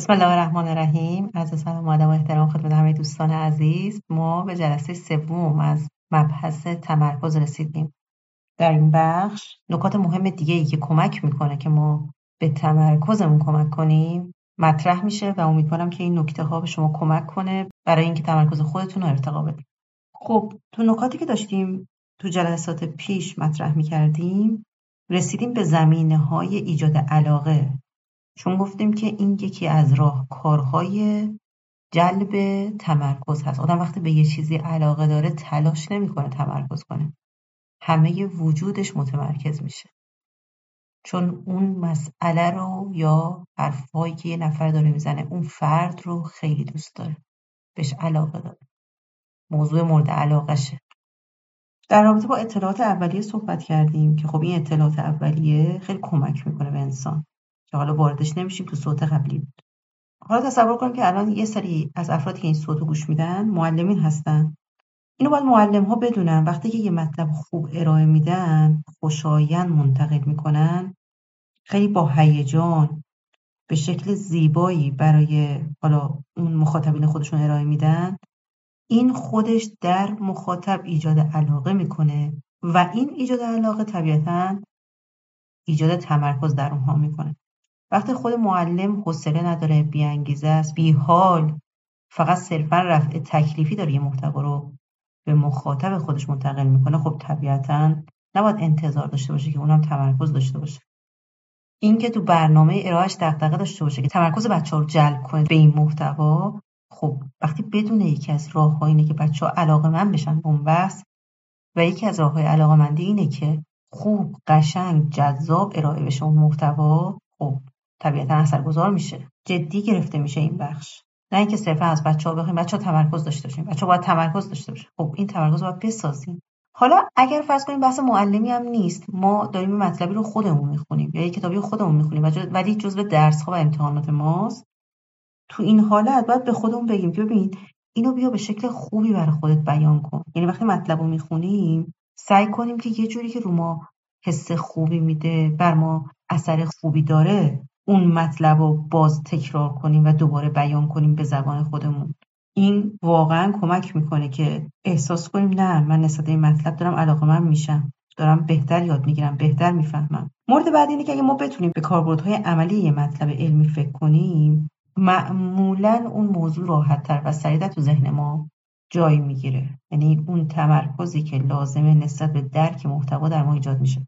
بسم الله الرحمن الرحیم. از سلام و ادب و احترام خدمت همه دوستان عزیز. ما به جلسه سوم از مبحث تمرکز رسیدیم. در این بخش نکات مهم دیگه ای که کمک می‌کنه که ما به تمرکزمون کمک کنیم مطرح میشه و امیدوارم که این نکته ها به شما کمک کنه برای اینکه تمرکز خودتون رو ارتقا بدیم. خب تو نکاتی که داشتیم تو جلسات پیش مطرح می‌کردیم رسیدیم به زمینه های ایجاد علاقه. چون گفتیم که این یکی از راهکارهای جلب تمرکز هست. آدم وقتی به یه چیزی علاقه داره تلاش نمی‌کنه تمرکز کنه. همه وجودش متمرکز میشه. چون اون مسئله رو یا حرفهایی که یه نفر داره می‌زنه اون فرد رو خیلی دوست داره. بهش علاقه داره. موضوع مورد علاقشه. در رابطه با اطلاعات اولیه صحبت کردیم که خب این اطلاعات اولیه خیلی کمک می‌کنه به انسان. که حالا واردش نمیشیم تو صوت قبلی بود. حالا تصور کنیم که الان یه سری از افرادی که این صوت گوش میدن معلمین هستن. اینو باید معلم ها بدونن. وقتی که یه مطلب خوب ارائه میدن خوشایند منتقل می‌کنن خیلی با هیجان به شکل زیبایی برای حالا اون مخاطبین خودشون ارائه میدن این خودش در مخاطب ایجاد علاقه می‌کنه و این ایجاد علاقه طبیعتا ایجاد تمرکز در اونها می‌کنه. وقتی خود معلم حوصله نداره بیانگیزه است بیحال فقط صرفا رفع تکلیفی داره یه محتوا رو به مخاطب خودش منتقل می‌کنه خب طبیعتا نباید انتظار داشته باشه که اونم تمرکز داشته باشه. اینکه تو برنامه ارائهش دغدغه داشته باشه که تمرکز بچه رو جلب کنه به این محتوا خب وقتی بدون یکی از راه اینه که بچه ها علاقه من بشن به اون بحث و یکی از راه های علاقه اینه که خوب قشنگ جذاب ارائه بشه اون محتوا خب طبیعتا اثرگذار میشه. جدی گرفته میشه این بخش. نه اینکه صرفا از بچه ها بخوایم بچه ها تمرکز داشته باشیم. بچه ها باید تمرکز داشته باشه. خب این تمرکز باید بسازیم. حالا اگر فرض کنیم بحث معلمی هم نیست ما داریم مطلبی رو خودمون می‌خونیم یا یک کتابی خودمون می‌خونیم. ولی جزء درس ها و امتحانات ماست. تو این حالت باید به خودمون بگیم که ببین اینو بیا به شکل خوبی برای خودت بیان کن. یعنی وقتی مطلب رو می‌خونیم سعی کنیم که یه جوری که رو ما حس خوبی میده بر ما اثر خوبی داره اون مطلب رو باز تکرار کنیم و دوباره بیان کنیم به زبان خودمون. این واقعا کمک می‌کنه که احساس کنیم نه من نسبت این مطلب دارم علاقه من میشم. دارم بهتر یاد می‌گیرم بهتر می‌فهمم. مورد بعد اینه که اگه ما بتونیم به کاربردهای عملی یه مطلب علمی فکر کنیم معمولا اون موضوع راحتتر و سریعتر تو ذهن ما جای می‌گیره. یعنی اون تمرکزی که لازمه نسبت به درک محتوا در ما ایجاد میشه.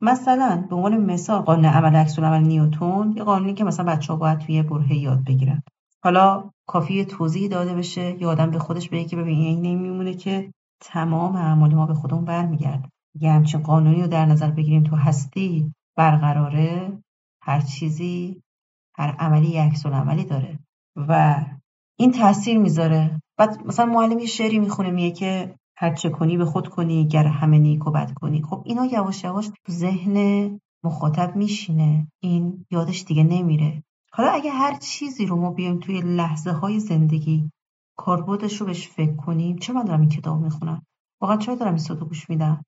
مثلا به عنوان مثال قانون عمل عکس عمل نیوتن یه قانونی که مثلا بچه ها باید توی برهه یاد بگیرن. حالا کافی توضیح داده بشه یا آدم به خودش بگه که ببین این میمونه که تمام اعمال ما به خودمون برمیگرده. یه همچین قانونی رو در نظر بگیریم تو هستی برقراره هر چیزی هر عملی عکس عملی داره و این تاثیر می‌ذاره. بعد مثلا معلم یه شعری می‌خونه میگه که هر کنی به خود کنی گر همه نیک و بد کنی. خب اینا یواش یواش تو ذهن مخاطب میشینه. این یادش دیگه نمیره. حالا اگه هر چیزی رو ما بیایم توی لحظه های زندگی کاربردش رو بهش فکر کنیم چرا من دارم این کتاب می‌خونم؟ واقعا چرا دارم این صوتو گوش میدم؟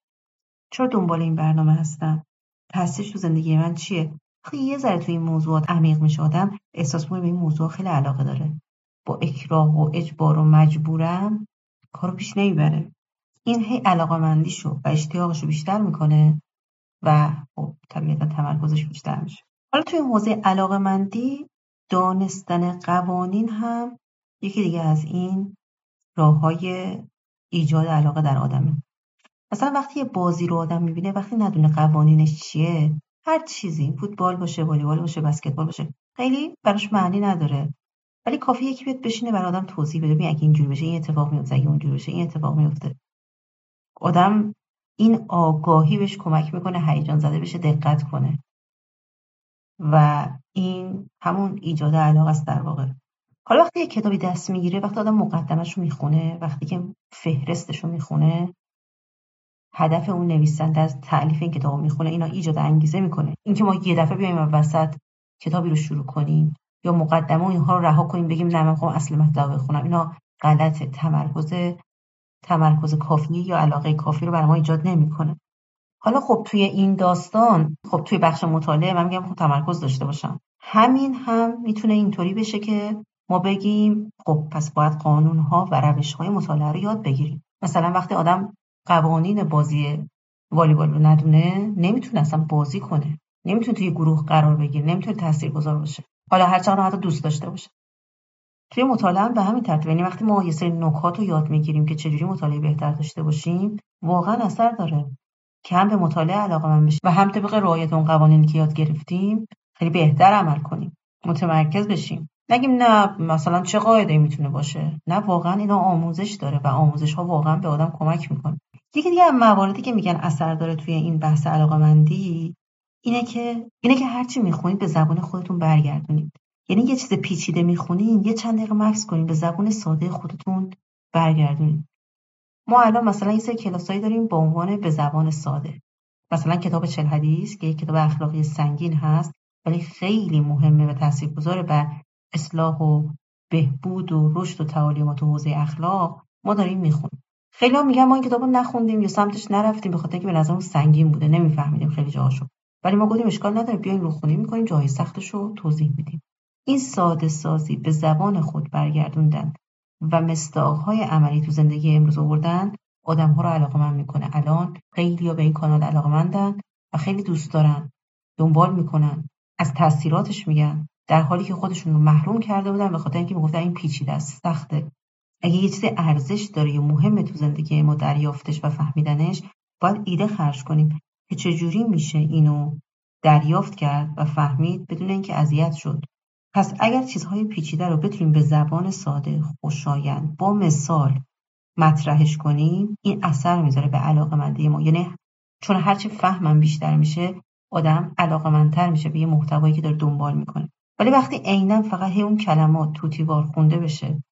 چرا دنبال این برنامه هستم؟ تاثیرش تو زندگی من چیه؟ خیلی یه ذره توی این موضوعات عمیق میشه آدم. احساس به این موضوع خیلی علاقه داره. با اکراه و اجبار و مجبورم کارو پیش نمی‌بره. این هی علاقمندیشو و اشتیاقشو بیشتر می‌کنه و خب طبیعتا تمرکزش بیشتر میشه. حالا توی حوزه علاقمندی دانستن قوانین هم یکی دیگه از این راه های ایجاد علاقه در آدمه. مثلا وقتی یه بازی رو آدم می‌بینه وقتی ندونه قوانینش چیه هر چیزی فوتبال باشه والیبال باشه بسکتبال باشه خیلی براش معنی نداره. ولی کافی یکی بیاد بشینه بر آدم توضیح بده ببین اگه اینجوری بشه این اتفاق میفته اگه اونجوری بشه این اتفاق میفته آدم این آگاهی بهش کمک می‌کنه هیجان زده بشه دقت کنه. و این همون ایجاد علاقه است در واقع. حالا وقتی یه کتابی دست می‌گیره وقتی آدم مقدمش رو می‌خونه وقتی که فهرستش رو می‌خونه هدف اون نویسنده از تعلیف این کتاب می‌خونه اینا ایجاد انگیزه می‌کنه. اینکه ما یه دفعه بیایم وسط کتابی رو شروع کنیم یا مقدمه و اینها رو رها کنیم بگیم نه من اصل مطلب بخونم. اینا غلط تمرکز تمرکز کافی یا علاقه کافی رو برای ما ایجاد نمی‌کنه. حالا خب توی این داستان خب توی بخش مطالعه من میگم خب تمرکز داشته باشم. همین هم می‌تونه اینطوری بشه که ما بگیم خب پس باید قانون ها و روش های مطالعه رو یاد بگیریم. مثلا وقتی آدم قوانین بازی والیبال رو ندونه نمی‌تونه اصلا بازی کنه. نمی‌تونه توی گروه قرار بگیره. نمی‌تونه تاثیرگذار باشه. حالا هرچند حتی دوست داشته باشه. توی مطالعه به همین ترتیب یعنی وقتی ما یه سری نکات رو یاد می‌گیریم که چجوری مطالعه بهتر داشته باشیم واقعا اثر داره که هم به مطالعه علاقه من بشیم و هم طبق رعایت اون قوانینی که یاد گرفتیم خیلی بهتر عمل کنیم متمرکز بشیم. نگیم نه مثلا چه قاعده می‌تونه باشه؟ نه واقعا اینا آموزش داره و آموزش ها واقعا به آدم کمک می‌کنه. یکی دیگه مواردی که میگن اثر داره توی این بحث علاقمندی اینه که اینه که هرچی می‌خونید به زبان خودتون برگردونید. یعنی یه چیز پیچیده می‌خونین یه چند دقیقه مکس کنین به زبان ساده خودتون برگردونید ما الان مثلا یه سری کلاسایی داریم با عنوان به زبان ساده. مثلا کتاب چل حدیث که یک کتاب اخلاقی سنگین هست ولی خیلی مهمه و تاثیرگذار بر اصلاح و بهبود و رشد و تعالیمات تو حوزه اخلاق. ما داریم می‌خونیم. خیلی هم میگن ما این کتاب رو نخوندیم یا سمتش نرفتیم به خاطر اینکه به نظرمون سنگین بوده نمیفهمیدیم خیلی جاهاشو. ولی ما گفتیم اشکال نداره بیاین رو خونی می‌کنیم جای سختش رو توضیح میدیم. این ساده سازی به زبان خود برگردوندن و مستاقهای عملی تو زندگی امروز آوردن آدمها رو علاقمند می‌کنه. الان خیلی به این کانال علاقمندن و خیلی دوست دارن. دنبال می‌کنن. از تاثیراتش میگن. در حالی که خودشون رو محروم کرده بودن به خاطر اینکه می‌گفتن این پیچیده است سخته. اگه یه چیز ارزش داره یا مهمه تو زندگی ما دریافتش و فهمیدنش باید ایده خرج کنیم که چجوری میشه اینو دریافت کرد و فهمید بدون اینکه اذیت شد. پس اگر چیزهای پیچیده رو بتونیم به زبان ساده خوشایند با مثال مطرحش کنیم این اثر می‌ذاره به علاقه منده ما. یعنی چون هرچی فهمم بیشتر میشه آدم علاقه مندتر میشه به یه محتوایی که داره دنبال می‌کنه. ولی وقتی عینا فقط هی اون کلمات توتیوار خونده بشه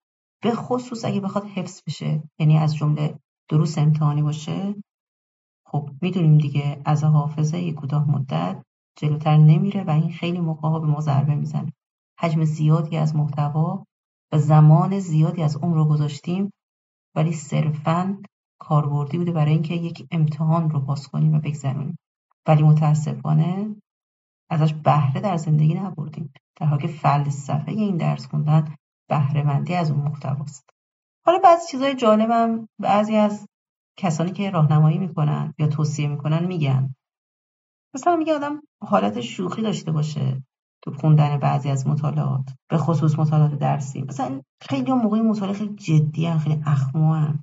به خصوص اگه بخواد حفظ بشه یعنی از جمله دروس امتحانی باشه خب می‌دونیم دیگه از حافظه کوتاه مدت جلوتر نمیره و این خیلی موقع به ما ضربه می‌زنه. حجم زیادی از محتوا و زمان زیادی از اون رو گذاشتیم ولی صرفا کاربردی بوده برای اینکه یک امتحان رو پاس کنیم و بگذرونیم. ولی متاسفانه ازش بهره در زندگی نبردیم. در حالی که فلسفه این درس خوندن بهرهمندی از اون محتواست. حالا بعضی چیزای جالبم بعضی از کسانی که راهنمایی می‌کنن یا توصیه می‌کنن میگن. مثلا میگه آدم حالت شوخی داشته باشه. تو خوندن بعضی از مطالعات به خصوص مطالعات درسی. مثلا خیلی موقعی مطالعه خیلی جدی هن، خیلی اخمو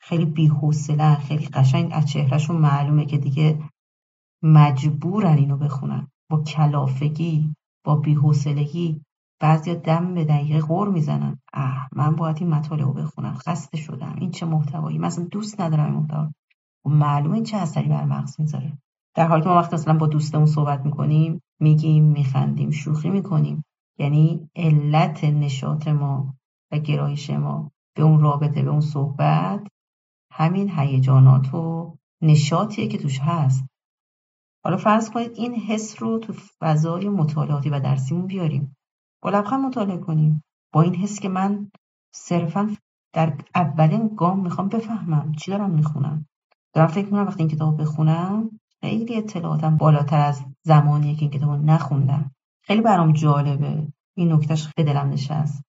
خیلی بیحوصله خیلی قشنگ از چهرهشون معلومه که دیگه مجبورن اینو بخونن. با کلافگی با بیحوصلگی بعضیا دم به دقیقه غور می‌زنن. اه من باید این مطالعه رو بخونم. خسته شدم. این چه محتوایی؟ مثلا دوست ندارم این محتوا. خب معلومه چه اثری بر مغز می‌ذاره. در حالی که ما وقتی مثلا با دوستمون صحبت می‌کنیم میگیم میخندیم شوخی می‌کنیم. یعنی علت نشاط ما و گرایش ما به اون رابطه به اون صحبت همین هیجانات و نشاطیه که توش هست. حالا فرض کنید این حس رو تو فضای مطالعاتی و درسیمون بیاریم. با لبخند مطالعه کنیم. با این حس که من صرفا در اولین گام می‌خوام بفهمم چی دارم می‌خونم. دارم فکر می‌کنم وقتی این کتاب بخونم خیلی اطلاعاتم بالاتر از زمانیه که این کتاب نخوندم. خیلی برام جالبه. این نکتهش به دلم نشست.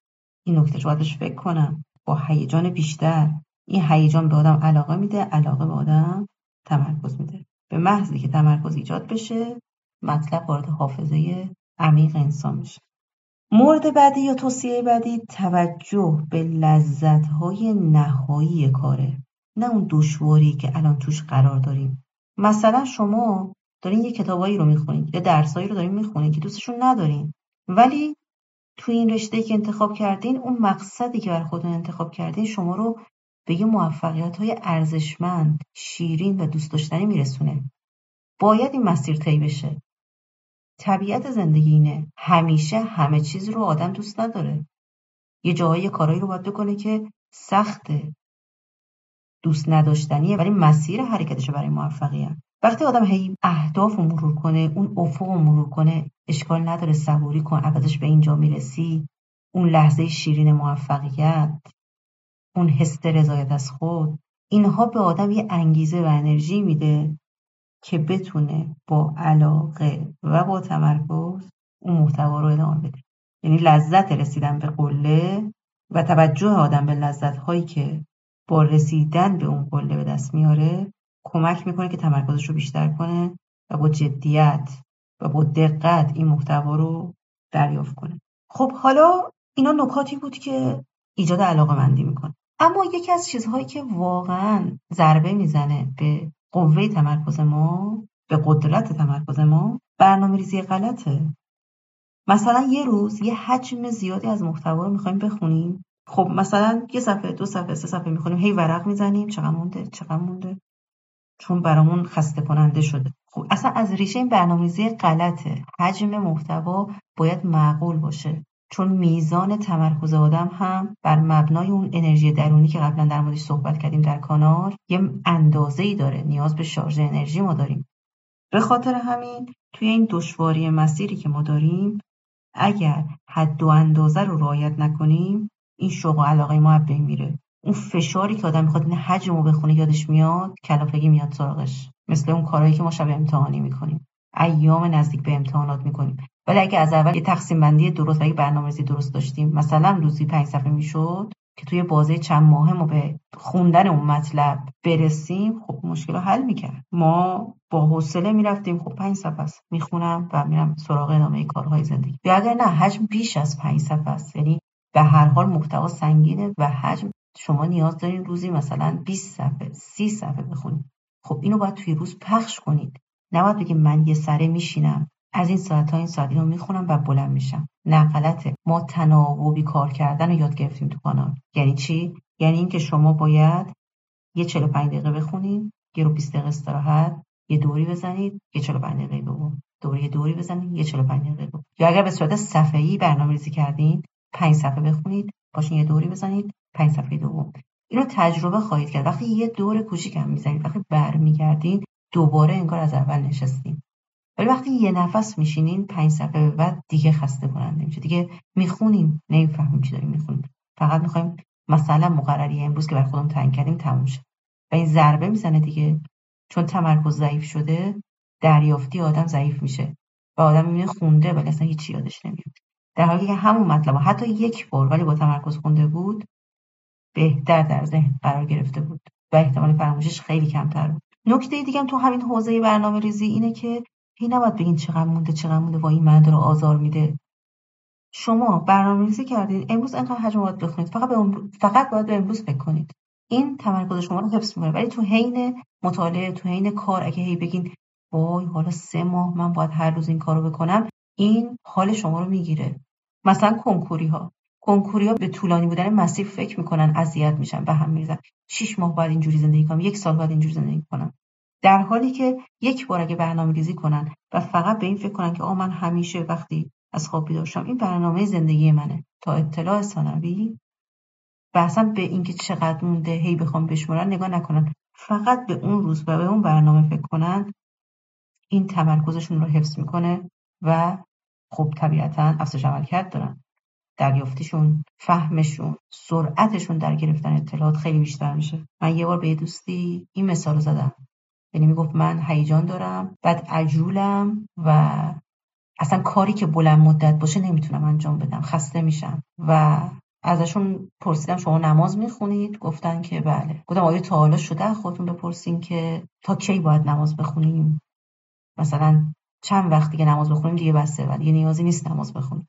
این نکته باید فکر کنم. با هیجان بیشتر. این هیجان به آدم علاقه میده علاقه به آدم تمرکز میده. به محضی که تمرکز ایجاد بشه مطلب وارد حافظه عمیق انسان میشه. مورد بعدی یا توصیه بعدی توجه به لذتهای نهایی کاره. نه اون دشواری که الان توش قرار داریم. مثلا شما دارین یه کتابایی رو می‌خونید یا درسایی رو دارین می‌خونید که دوستشون ندارین. ولی توی این رشته که انتخاب کردین اون مقصدی که بر خودتون انتخاب کردین شما رو به یه موفقیت های ارزشمند شیرین و دوست داشتنی میرسونه. باید این مسیر طی بشه. طبیعت زندگی اینه. همیشه همه چیز رو آدم دوست نداره. یه جاهای کارایی رو باید بکنه که سخته. دوست نداشتنیه ولی مسیر حرکتش برای موفقیت وقتی آدم هی اهداف رو مرور کنه اون افق رو مرور کنه اشکال نداره صبوری کن عوضش به اینجا می‌رسی. اون لحظه شیرین موفقیت اون حس رضایت از خود اینها به آدم یه انگیزه و انرژی میده که بتونه با علاقه و با تمرکز اون محتوا رو ادامه بده. یعنی لذت رسیدن به قله و توجه آدم به لذت هایی که با رسیدن به اون قله به دست میاره کمک می‌کنه که تمرکزش رو بیشتر کنه و با جدیت و با دقت این محتوا رو دریافت کنه. خب حالا اینا نکاتی بود که ایجاد علاقه مندی می‌کنه. اما یکی از چیزهایی که واقعا ضربه می‌زنه به قوه تمرکز ما به قدرت تمرکز ما برنامه ریزی غلطه. مثلا یه روز یه حجم زیادی از محتوا رو می‌خوایم بخونیم خب مثلا یه صفحه دو صفحه سه صفحه می‌خونیم هی ورق می‌زنیم چقدر مونده چقدر مونده؟ چون برامون خسته کننده شده. خب اصلا از ریشه این برنامه‌ریزی غلطه. حجم محتوا باید معقول باشه. چون میزان تمرکز آدم هم بر مبنای اون انرژی درونی که قبلا در موردش صحبت کردیم در کانال یه اندازه ای داره. نیاز به شارژ انرژی ما داریم. به خاطر همین توی این دشواری مسیری که ما داریم اگر حد و اندازه رو رعایت نکنیم این شوق و علاقه ما بین میره. اون فشاری که آدم می‌خواد این حجم رو بخونه یادش میاد؟ کلافگی میاد سراغش. مثل اون کارهایی که ما شب امتحانی می‌کنیم. ایام نزدیک به امتحانات می‌کنیم. ولی اگه از اول یه تقسیم بندی درست و یه برنامه‌ریزی درست داشتیم مثلا روزی پنج صفحه می‌شد که توی بازه چند ماه ما به خوندن اون مطلب برسیم خب مشکل رو حل می‌کرد. ما با حوصله می‌رفتیم خب پنج صفحه است. می‌خونم و میرم سراغ ادامه کارهای زندگی. یا اگر نه حجم بیش از پنج صفحه است. یعنی به هر حال محتوا سنگینه و حجم شما نیاز دارین روزی مثلا 20 صفحه 30 صفحه بخونید خب اینو باید توی روز پخش کنید. نباید بگید من یه سره میشینم از این ساعت ها این ساعت اینو می‌خونم و بلند میشم. نه غلطه. ما تناوبی کار کردن رو یاد گرفتیم تو کانال. یعنی چی؟ یعنی اینکه شما باید یه 45 دقیقه بخونید یه رو 20 دقیقه استراحت یه دوری بزنید یه 45 دقیقه دوم. دوری دوری بزنید یه 45 دقیقه دوم. یا اگر به صورت صفحه‌ای برنامه‌ریزی کردین 5 صفحه بخونید باشین یه دوری بزنید 5 صفحه دوم. اینو تجربه خواهید کرد. وقتی یه دور کوچیک هم می‌زنید وقتی برمیگردین دوباره انگار از اول نشستین. ولی وقتی یه نفس میشینین پنج صفحه به بعد دیگه خسته کننده میشه دیگه می‌خونیم نمی‌فهمیم چی داریم می‌خونیم. فقط می‌خوایم مثلا مقرری امروز که بر خودمون تعیین کردیم تموم شه. و این ضربه می‌زنه دیگه. چون تمرکز ضعیف شده دریافتی آدم ضعیف میشه. و آدم می‌بینه خونده ولی اصلا هیچی یادش نمیاد. در حالی که همون مطلب حتی یک بار ولی با تمرکز خونده بود بهتر در ذهن قرار گرفته بود و احتمال فراموشیش خیلی کمتر بود. نکته دیگه تو همین حوزه برنامه ریزی اینه که هی نباید بگین چقدر مونده چقدر مونده و این من داره آزار میده. شما برنامه ریزی کردید امروز انقدر حجم باید بخونید فقط به فقط باید به امروز فکر کنید. این تمرکز شما رو حفظ می‌کنه ولی تو حین مطالعه تو حین کار اگه هی بگین وای حالا سه ماه من باید هر روز این کارو بکنم این حال شما رو می‌گیره. مثلا کنکوری ها کنکوری ها به طولانی بودن مسیر فکر می‌کنن اذیت میشن به هم میریزن. شش ماه باید اینجوری زندگی کنم یک سال باید اینجوری زندگی کنم. در حالی که یک بار اگه برنامه ریزی کنن و فقط به این فکر کنن که آ من همیشه وقتی از خواب بیدار شم این برنامه زندگی منه. تا اطلاع ثانوی و اصلا به اینکه چقدر مونده هی بخوام بشمارن نگاه نکنن. فقط به اون روز و به اون برنامه فکر کنن این تمرکزشون رو حفظ می‌کنه و خب طبیعتا افزایش عملکرد دارن. دریافتیشون فهمشون سرعتشون در گرفتن اطلاعات خیلی بیشتر میشه. من یه بار به یه دوستی این مثال رو زدم. یعنی می‌گفت من هیجان دارم بعد عجولم و اصلا کاری که بلند مدت باشه نمی‌تونم انجام بدم. خسته میشم. و ازشون پرسیدم شما نماز می‌خونید؟ گفتن که بله. گفتم آیا تا حالا شده خودتون بپرسین که تا کی باید نماز بخونیم؟ مثلا چند وقت دیگه نماز بخونیم دیگه بسته و دیگه نیازی نیست نماز بخونیم.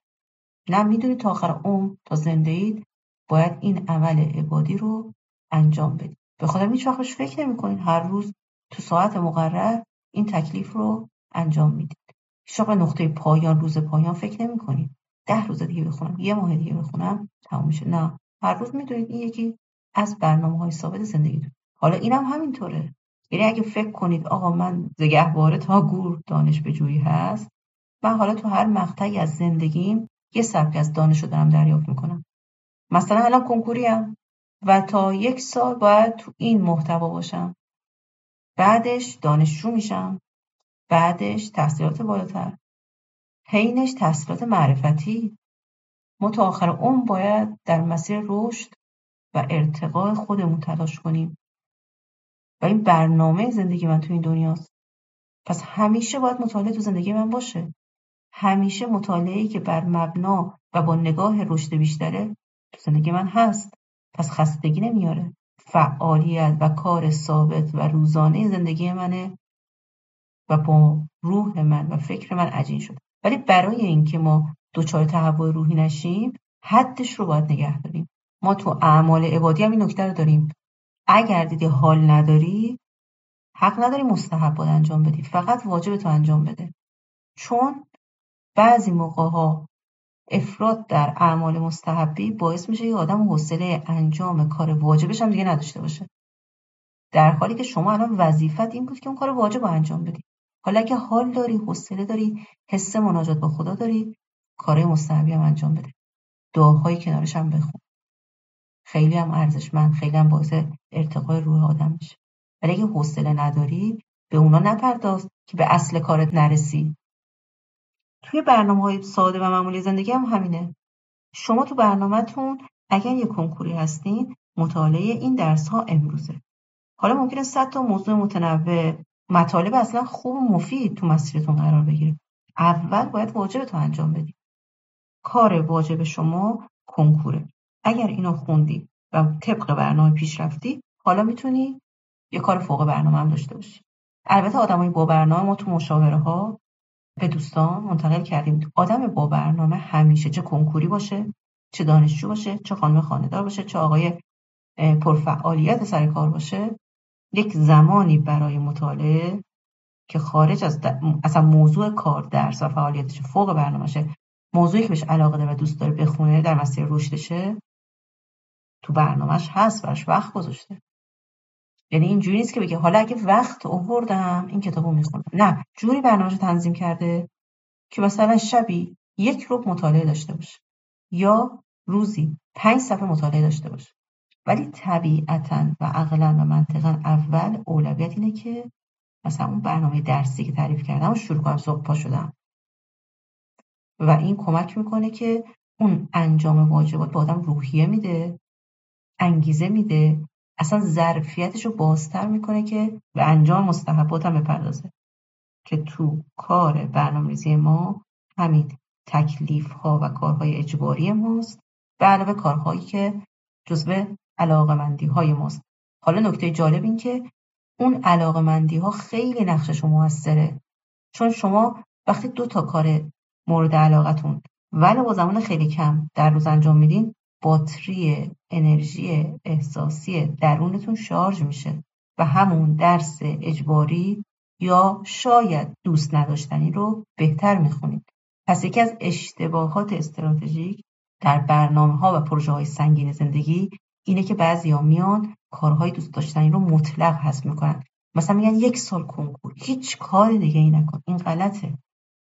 نه می‌دونید تا آخر عمر تا زنده اید باید این عمل عبادی رو انجام بدید. به خودم هیچ وقتش فکر نمی‌کنید هر روز تو ساعت مقرر این تکلیف رو انجام می‌دید. هیچ نقطه پایان روز پایان فکر نمی‌کنید ده روز دیگه بخونم یه ماه دیگه بخونم تموم میشه. نه هر روز می‌دونید این یکی از برنامه های ثابت زندگیتون. حالا اینم هم همینطوره. یعنی اگه فکر کنید آقا من زگهواره تا گور دانش به جویی هست من حالا تو هر مقطعی از زندگیم یه سبک از دانش رو دارم دریافت می‌کنم. مثلا الان کنکوریم و تا یک سال باید تو این محتوا باشم. بعدش دانشجو میشم. بعدش تحصیلات بالاتر. حینش تحصیلات معرفتی. ما تا آخر عمر باید در مسیر رشد و ارتقاء خودمون تلاش کنیم. این برنامه زندگی من تو این دنیاست. پس همیشه باید مطالعه تو زندگی من باشه. همیشه مطالعه‌ای که بر مبنا و با نگاه رشد بیشتره تو زندگی من هست. پس خستگی نمیاره. فعالیت و کار ثابت و روزانه زندگی منه و با روح من و فکر من عجین شد ولی برای اینکه ما دچار تهوع روحی نشیم حدش رو باید نگه داریم. ما تو اعمال عبادی هم این نکته رو داریم. اگر دیدی حال نداری حق نداری مستحب باید انجام بدی. فقط واجب تو انجام بده. چون بعضی موقع ها افراد در اعمال مستحبی باعث میشه یه آدم حوصله انجام کار واجبش هم دیگه نداشته باشه. در حالی که شما الان وظیفت این بود که اون کار واجب رو انجام بدی. حالا اگه حال داری حوصله داری حس مناجات با خدا داری کارهای مستحبی هم انجام بده. دعاهایی کنارش هم بخون. خیلی هم ارزشمند خیلی هم باعث ارتقای روح آدم میشه. ولی اگه حوصله نداری به اونا نپرداز که به اصل کارت نرسی. توی برنامه های ساده و معمولی زندگی هم همینه. شما تو برنامهتون اگر یه کنکوری هستین مطالعه این درس ها امروزه. حالا ممکنه صد تا موضوع متنوع مطالب اصلا خوب و مفید تو مسیرتون قرار بگیره اول باید واجب تو انجام بدی. کار واجب شما کنکوره. اگر اینو خوندی و طبق برنامه پیش رفتی حالا می‌تونی یه کار فوق برنامه هم داشته باشی. البته آدمای با برنامه ما تو مشاوره ها به دوستان منتقل کردیم. آدم با برنامه همیشه چه کنکوری باشه چه دانشجو باشه چه خانم خانهدار باشه چه آقای پرفعالیت سر کار باشه یک زمانی برای مطالعه که خارج از اصلا موضوع کار درس و فعالیتش فوق برنامهشه موضوعی که بهش علاقه داره و دوست داره بخونه در مسیر رشدشه تو برنامهش هست براش وقت گذاشته. یعنی اینجوری نیست که بگه حالا اگه وقت آوردم این کتابو می‌خونم. نه جوری برنامهش تنظیم کرده که مثلا شبی یک روب مطالعه داشته باشه یا روزی پنج صفحه مطالعه داشته باشه. ولی طبیعتا و عقلا و منطقا اول اولویت اینه که مثلا اون برنامه درسی که تعریف کردم و شروع کنم صبح پا شدم. و این کمک می‌کنه که اون انجام واجبات به آدم روحیه میده. انگیزه میده اصلا ظرفیتش رو بازتر می‌کنه که به انجام مستحبات هم بپردازه. که تو کار برنامه‌ریزی ما همین تکلیف ها و کارهای اجباری ماست به علاوه کارهایی که جزو علاقمندی های ماست. حالا نکته جالب این که اون علاقمندی ها خیلی نقشش موثره. چون شما وقتی دو تا کار مورد علاقتون ولی با زمان خیلی کم در روز انجام میدین باتری انرژی احساسی درونتون شارژ میشه و همون درس اجباری یا شاید دوست نداشتنی رو بهتر می‌خونید. پس یکی از اشتباهات استراتژیک در برنامه ها و پروژه های سنگین زندگی اینه که بعضی ها میان کارهای دوست داشتنی رو مطلق حذف می‌کنن. مثلا میگن یک سال کنکور هیچ کار دیگه ای نکن. این غلطه.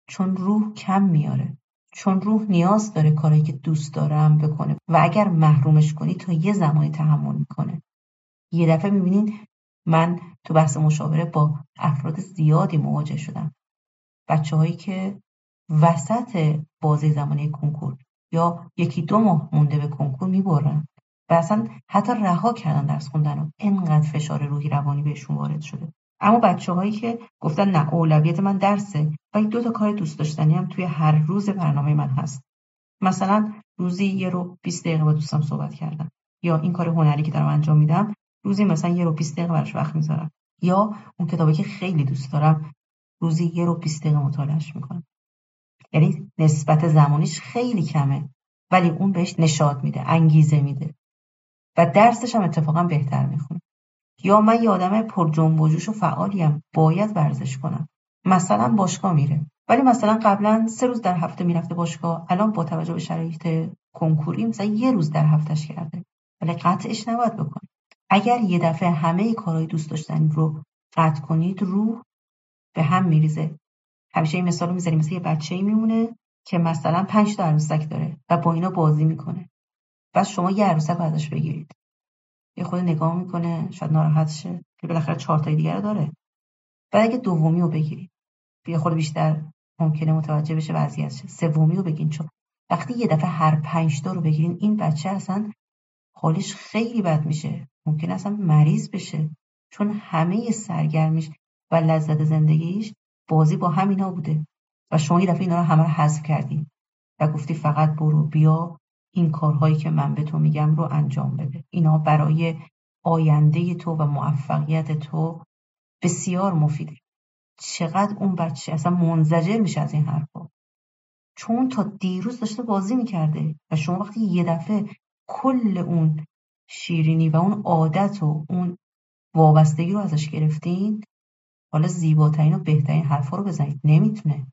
چون روح کم میاره. چون روح نیاز داره کاری که دوست دارم بکنه و اگر محرومش کنی تا یه زمانی تحمل می‌کنه. یه دفعه می‌بینین من تو بحث مشاوره با افراد زیادی مواجه شدم. بچه هایی که وسط بازی زمانی کنکور یا یکی دو ماه مونده به کنکور می‌برن و اصلا حتی رها کردن درس خوندن و انقدر فشار روحی روانی بهشون وارد شده. اما بچه هایی که گفتن نه اولویت من درسه و دو تا کار دوست داشتنی هم توی هر روز برنامه من هست. مثلا روزی یه رو 20 دقیقه با دوستم صحبت کردم. یا این کار هنری که دارم انجام میدم روزی مثلا یه رو 20 دقیقه براش وقت می‌ذارم. یا اون کتابی که خیلی دوست دارم روزی یه رو 20 دقیقه مطالعهش می‌کنم. یعنی نسبت زمانیش خیلی کمه ولی اون بهش نشاد میده انگیزه میده. و درسش هم اتفاقا بهتر می‌خونه. یا من یه آدم پر جنب و جوش و فعالیم باید ورزش کنم. مثلا باشگاه میره. ولی مثلا قبلا سه روز در هفته می‌رفته باشگاه الان با توجه به شرایط کنکوری مثلا یه روز در هفتهش کرده. ولی قطعش نباید بکنید اگر یه دفعه همه کارهای دوست داشتنی رو قطع کنید روح به هم میریزه. همیشه این مثال می‌ذاریم مثل یه بچه ای میمونه که مثلا پنج تا عروسک داره و با اینا بازی می‌کنه. بعد شما یه عروسک ازش بگیرید. یه خود نگاه می‌کنه شاید ناراحت شه که بالاخره چهار تای دیگر داره. بعد اگه دومی رو بگیرید یه خود بیشتر ممکنه متوجه بشه وضعیتش سومی رو بگین چون وقتی یه دفعه هر پنج تا رو بگیرین این بچه اصلا حالش خیلی بد میشه. ممکن اصلا مریض بشه. چون همه سرگرمیش و لذت زندگیش بازی با همینا بوده. و شما یه دفعه اینا رو همه رو حذف کردی و گفتی فقط برو بیا. این کارهایی که من به تو میگم رو انجام بده. اینا برای آینده تو و موفقیت تو بسیار مفیده. چقدر اون بچه اصلا منزجر میشه از این حرفا. چون تا دیروز داشته بازی می‌کرده و شما وقتی یه دفعه کل اون شیرینی و اون عادت و اون وابستگی رو ازش گرفتین حالا زیباترین و بهترین حرفا رو بزنید. نمی‌تونه.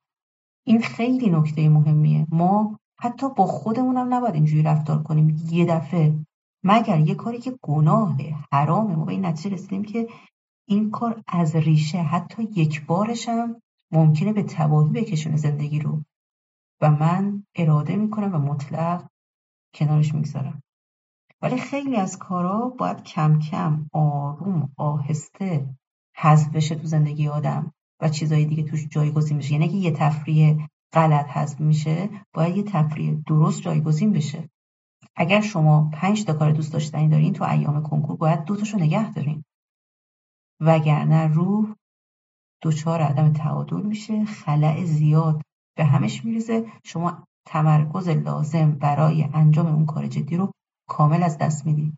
این خیلی نکته مهمیه. ما حتی با خودمونم نباید اینجوری رفتار کنیم. یه دفعه مگر یه کاری که گناهه حرامه. ما به این نتیجه رسیدیم که این کار از ریشه حتی یک بارشم ممکنه به تباهی بکشونه زندگی رو. و من اراده می‌کنم و مطلق کنارش می‌گذارم. ولی خیلی از کارا باید کم کم آروم آهسته حذف بشه تو زندگی آدم و چیزای دیگه توش جایگزین بشه. یعنی که یه تفریح غلط حذف میشه باید یه تفریح درست جایگزین بشه. اگر شما پنج تا کار دوست داشتنی دارین تو ایام کنکور باید دو تاشو نگه دارین. وگرنه روح دچار عدم تعادل میشه خلع زیاد به همش میریزه. شما تمرکز لازم برای انجام اون کار جدی رو کامل از دست می‌دید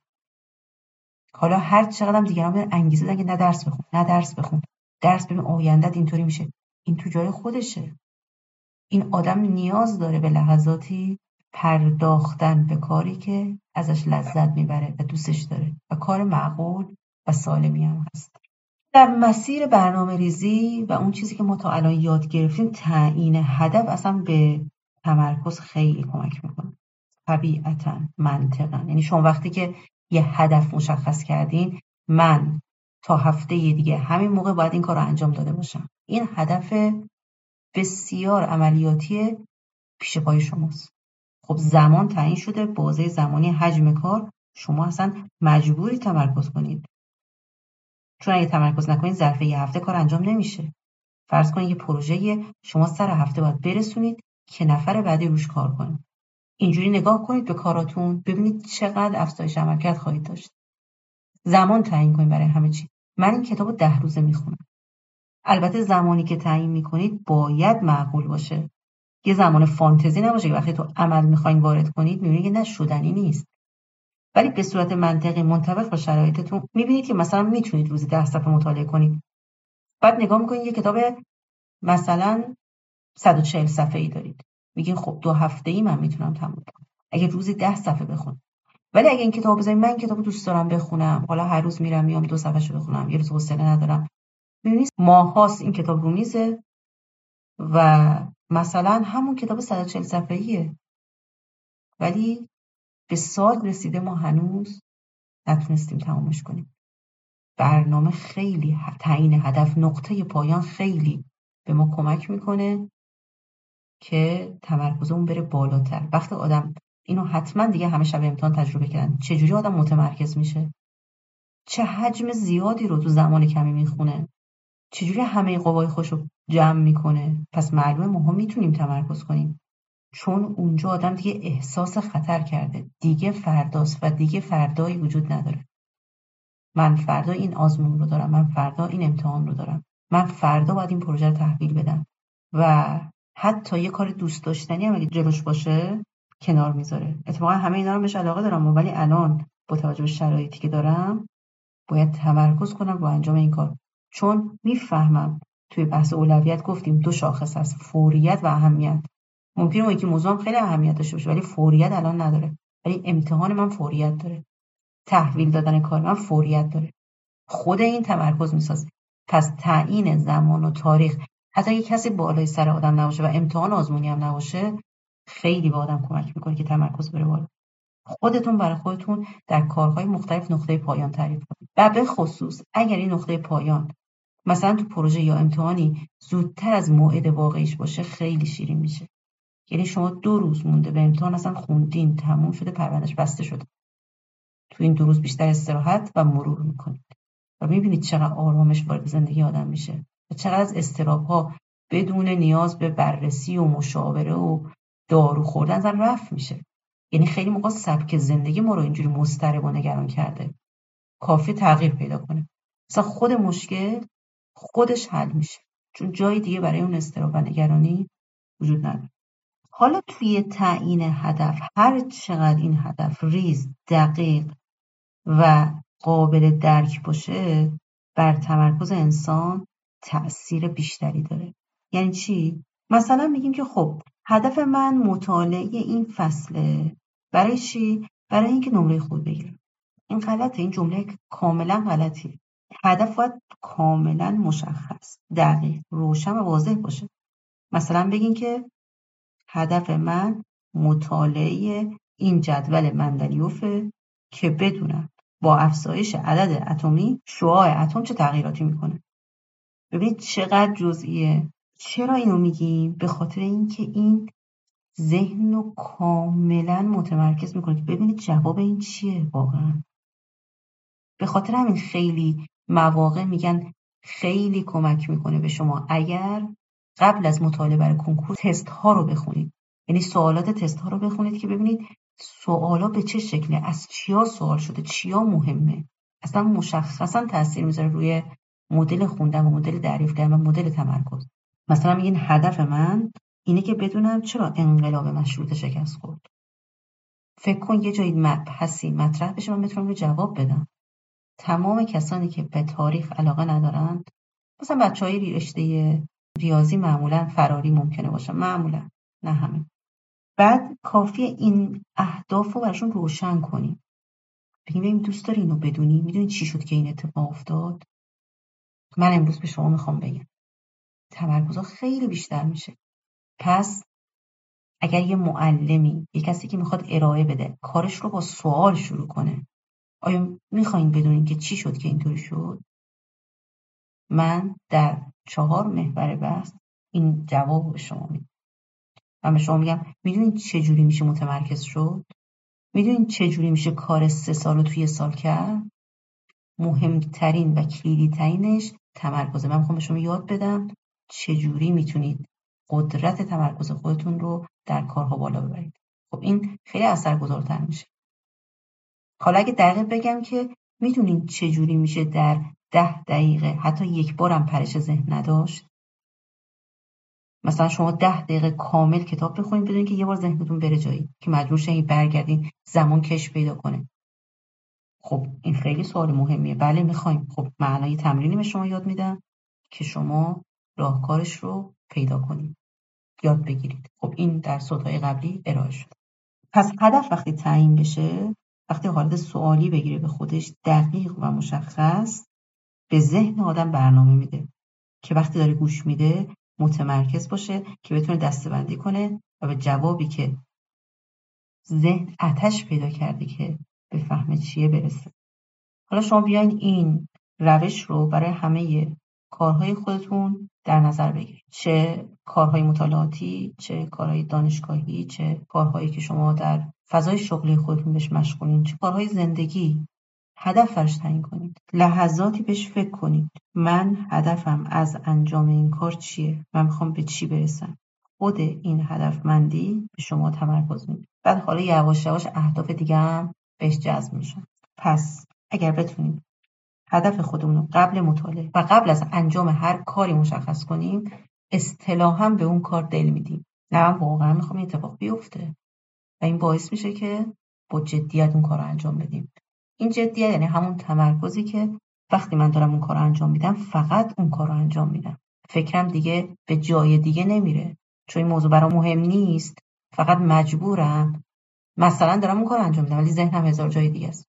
حالا هر چقدر دیگران به انگیزه دادن که نه درس بخون نه درس بخون. درس ببین آیندت اینطوری میشه. این تو جای خودشه. این آدم نیاز داره به لحظاتی پرداختن به کاری که ازش لذت می‌بره و دوستش داره و کار معقول و سالمی هم هست. در مسیر برنامه ریزی و اون چیزی که ما تا الان یاد گرفتیم تعیین هدف اصلا به تمرکز خیلی کمک می‌کنه. طبیعتا منطقا. یعنی شما وقتی که یه هدف مشخص کردین من تا هفته دیگه همین موقع باید این کار رو انجام داده باشم. این هدف بسیار عملیاتی پیش پای شماست. خب زمان تعیین شده بازه زمانی حجم کار شما اصلا مجبوری تمرکز کنید. چون اگه تمرکز نکنید ظرف یه هفته کار انجام نمیشه. فرض کنید یه پروژه شما سر هفته باید برسونید که نفر بعدی روش کار کنید اینجوری نگاه کنید به کاراتون ببینید چقدر افزایش عملکرد خواهید داشت. زمان تعیین کنید برای همه چی. من این کتاب ده روزه می‌خونم. البته زمانی که تعیین می‌کنید باید معقول باشه. یه زمان فانتزی نباشه که وقتی تو عمل می‌خواین وارد کنید می‌بینید که نه شدنی نیست. ولی به صورت منطقی منطبق با شرایطتون می‌بینید که مثلا می‌تونید روزی ده صفحه مطالعه کنید. بعد نگاه می‌کنید یه کتاب مثلا 140 صفحه ای دارید. میگین خب دو هفته ای من می‌تونم تموم کنم. اگه روزی ده صفحه بخونم. ولی اگه این کتاب بزنید من این کتاب دوست دارم بخونم. حالا هر روز میرم میام دو صفحه بخونم. یه روز حوصله ندارم. می‌بینید ماهاست این کتاب رو میزه و مثلا همون کتاب 140 صفحه‌ایه. ولی به سال رسیده ما هنوز نتونستیم تمامش کنیم. برنامه خیلی تعیین هدف نقطه پایان خیلی به ما کمک می‌کنه که تمرکزمون بره بالاتر. وقتی آدم اینو حتما دیگه همه شب امتحان تجربه کردن. چجوری آدم متمرکز میشه؟ چه حجم زیادی رو تو زمان کمی می‌خونه؟ چجوری همه قوای خوش رو جمع می‌کنه؟ پس معلومه ما می‌تونیم تمرکز کنیم. چون اونجا آدم دیگه احساس خطر کرده. دیگه فرداست و دیگه فردایی وجود نداره. من فردا این آزمون رو دارم. من فردا این امتحان رو دارم. من فردا باید این پروژه رو تحویل بدم. و حتی یه کار دوست داشتنی هم اگه جلوش باشه کنار می‌ذاره. اتفاقا همه اینا رو بهش علاقه دارم ولی الان با توجه به شرایطی که دارم باید تمرکز کنم با انجام این کار. چون می‌فهمم توی بحث اولویت گفتیم دو شاخص هست فوریت و اهمیت. ممکنه اون یکی موضوع خیلی اهمیت داشته باشه ولی فوریت الان نداره. ولی امتحان من فوریت داره. تحویل دادن کار من فوریت داره. خود این تمرکز می‌سازه پس تعیین زمان و تاریخ. حتی اگه کسی بالای سر آدم نباشه و امتحان آزمونی هم نباشه خیلی به آدم کمک می‌کنه که تمرکز بره بالا. خودتون برای خودتون در کارهای مختلف نقطه پایان تعریف کنید. و به خصوص اگر این نقطه پایان مثلا تو پروژه یا امتحانی زودتر از موعد واقعیش باشه خیلی شیرین میشه. یعنی شما دو روز مونده به امتحان اصلا خوندین تموم شده پروندهش بسته شده. تو این دو روز بیشتر استراحت و مرور می‌کنید. و می‌بینید چقدر آرامش وارد زندگی آدم میشه و چقدر از استراب ها بدون نیاز به بررسی و مشاوره و دارو خوردن اصلا رفت میشه. یعنی خیلی موقع سبک زندگی ما رو اینجوری مضطرب و نگران کرده. کافی تغییر پیدا کنه. مثلا خود مشکل خودش حل میشه. چون جای دیگه برای اون استراب و نگرانی وجود نداره. حالا توی تعیین هدف هر چقدر این هدف ریز دقیق و قابل درک باشه بر تمرکز انسان تأثیر بیشتری داره. یعنی چی؟ مثلا میگیم که خب هدف من مطالعه این فصله برای چی؟ برای اینکه نمره خوب بگیرم. این غلطه این جمله کاملا غلطیه. هدف باید کاملا مشخص دقیق روشن و واضح باشه. مثلا بگین که هدف من مطالعه این جدول مندلیوفه که بدونم با افزایش عدد اتمی شعاع اتم چه تغییراتی می‌کنه. ببینید چقدر جزئیه. چرا اینو میگیم به خاطر اینکه این ذهن رو کاملا متمرکز می‌کنه که ببینید جواب این چیه واقعا. به خاطر همین خیلی مواقع میگن خیلی کمک می‌کنه به شما. اگر قبل از مطالعه برای کنکور تست ها رو بخونید. یعنی سوالات تست ها رو بخونید که ببینید سوالا به چه شکله از چیا سوال شده چیا مهمه. اصلا مشخصا تاثیر می‌ذاره روی مدل خوندن و مدل دریافت کردن و مدل تمرکز. مثلا میگین هدف من اینه که بدونم چرا انقلاب مشروط شکست خورد. فکر کن یه جایی مبحثی مطرح بشه من بتونم رو جواب بدم. تمام کسانی که به تاریخ علاقه ندارند مثلا بچه های رشته ریاضی معمولا فراری ممکنه باشه. معمولا نه همه. بعد کافی این اهداف رو براشون روشن کنیم. بگیم ببین دوست داری اینو بدونی؟ می‌دونی چی شد که این اتفاق افتاد؟ من امروز به شما می‌خوام بگم. تمرکزها خیلی بیشتر میشه. پس اگر یه معلمی یه کسی که می‌خواد ارائه بده کارش رو با سوال شروع کنه آیا می‌خواین بدونین که چی شد که اینطوری شد؟ من در چهار محور بحث این جواب به شما میدم. من به شما میگم می‌دونین چه جوری میشه متمرکز شد؟ می‌دونین چه جوری میشه کار سه سال رو توی سال کرد؟ مهمترین و کلیدی ترینش تمرکزه. من می‌خوام به شما یاد بدم چجوری می‌تونید قدرت تمرکز خودتون رو در کارها بالا ببرید؟ خب این خیلی اثرگذارتر میشه. حالا اگه دقیق بگم که می‌دونید چجوری میشه در ده دقیقه حتی یک بارم پرش ذهن نداشت؟ مثلا شما ده دقیقه کامل کتاب بخونید بدون که یه بار ذهنتون بره جایی که مجبور شین برگردین زمان کش پیدا کنه. خب این خیلی سوال مهمیه. بله می‌خوایم. خب معنای تمرینی به شما یاد میدم که شما راهکارش رو پیدا کنید یاد بگیرید. خب این در صوتهای قبلی ارائه شد. پس هدف وقتی تعیین بشه وقتی حالت سوالی بگیره به خودش دقیق و مشخص به ذهن آدم برنامه میده که وقتی داره گوش میده متمرکز باشه که بتونه دستبندی کنه و به جوابی که ذهن اتش پیدا کرده که به فهم چیه برسه. حالا شما بیاین این روش رو برای همه کارهای خودتون در نظر بگیرید. چه کارهای مطالعاتی چه کارهای دانشگاهی چه کارهایی که شما در فضای شغلی خودتون بهش مشغولین چه کارهای زندگی. هدف فرش تعیین کنید. لحظاتی بهش فکر کنید. من هدفم از انجام این کار چیه؟ من می‌خوام به چی برسم؟ خود این هدفمندی به شما تمرکز میده بعد حالا یواش یواش اهداف دیگه هم بهش جذب میشن. پس اگر بتونیم هدف خودمون رو قبل مطالعه و قبل از انجام هر کاری مشخص کنیم اصطلاحا به اون کار دل میدیم. نه من واقعا می‌خوام این اتفاق بیفته. و این باعث میشه که با جدیت اون کار رو انجام بدیم. این جدیت یعنی همون تمرکزی که وقتی من دارم اون کار رو انجام میدم فقط اون کار رو انجام میدم. فکرم دیگه به جای دیگه نمیره. چون این موضوع برام مهم نیست. فقط مجبورم. مثلا دارم اون کار انجام میدم ولی ذهنم هزار جای دیگه است.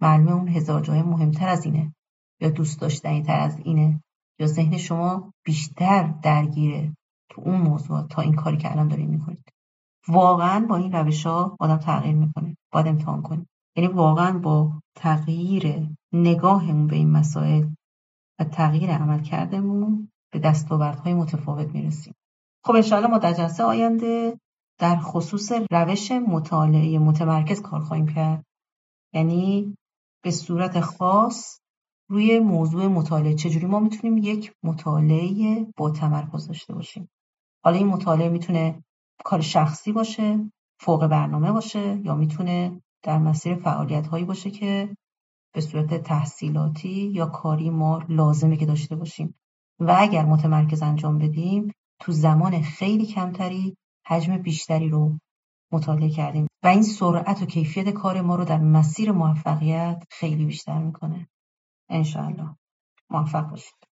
معلومه اون هزار جای مهمتر از اینه. یا دوست داشتنی تر از اینه یا ذهن شما بیشتر درگیره تو اون موضوع تا این کاری که الان دارین می‌کنید. واقعا با این روش ها آدم تغییر می‌کنه باید امتحان کنید یعنی واقعا با تغییر نگاهمون به این مسائل و تغییر عمل کردمون به دستاوردهای متفاوت می‌رسیم. خب انشاءالله ما در جلسه آینده در خصوص روش مطالعه متمرکز کار خواهیم کرد. یعنی به صورت خاص روی موضوع مطالعه. چجوری ما می‌تونیم یک مطالعه با تمرکز داشته باشیم؟ حالا این مطالعه می‌تونه کار شخصی باشه فوق برنامه باشه یا می‌تونه در مسیر فعالیت هایی باشه که به صورت تحصیلاتی یا کاری ما لازمه که داشته باشیم. و اگر متمرکز انجام بدیم تو زمان خیلی کمتری حجم بیشتری رو مطالعه کردیم. و این سرعت و کیفیت کار ما رو در مسیر موفقیت خیلی بیشتر می‌کنه. انشاءالله. موفق باشید.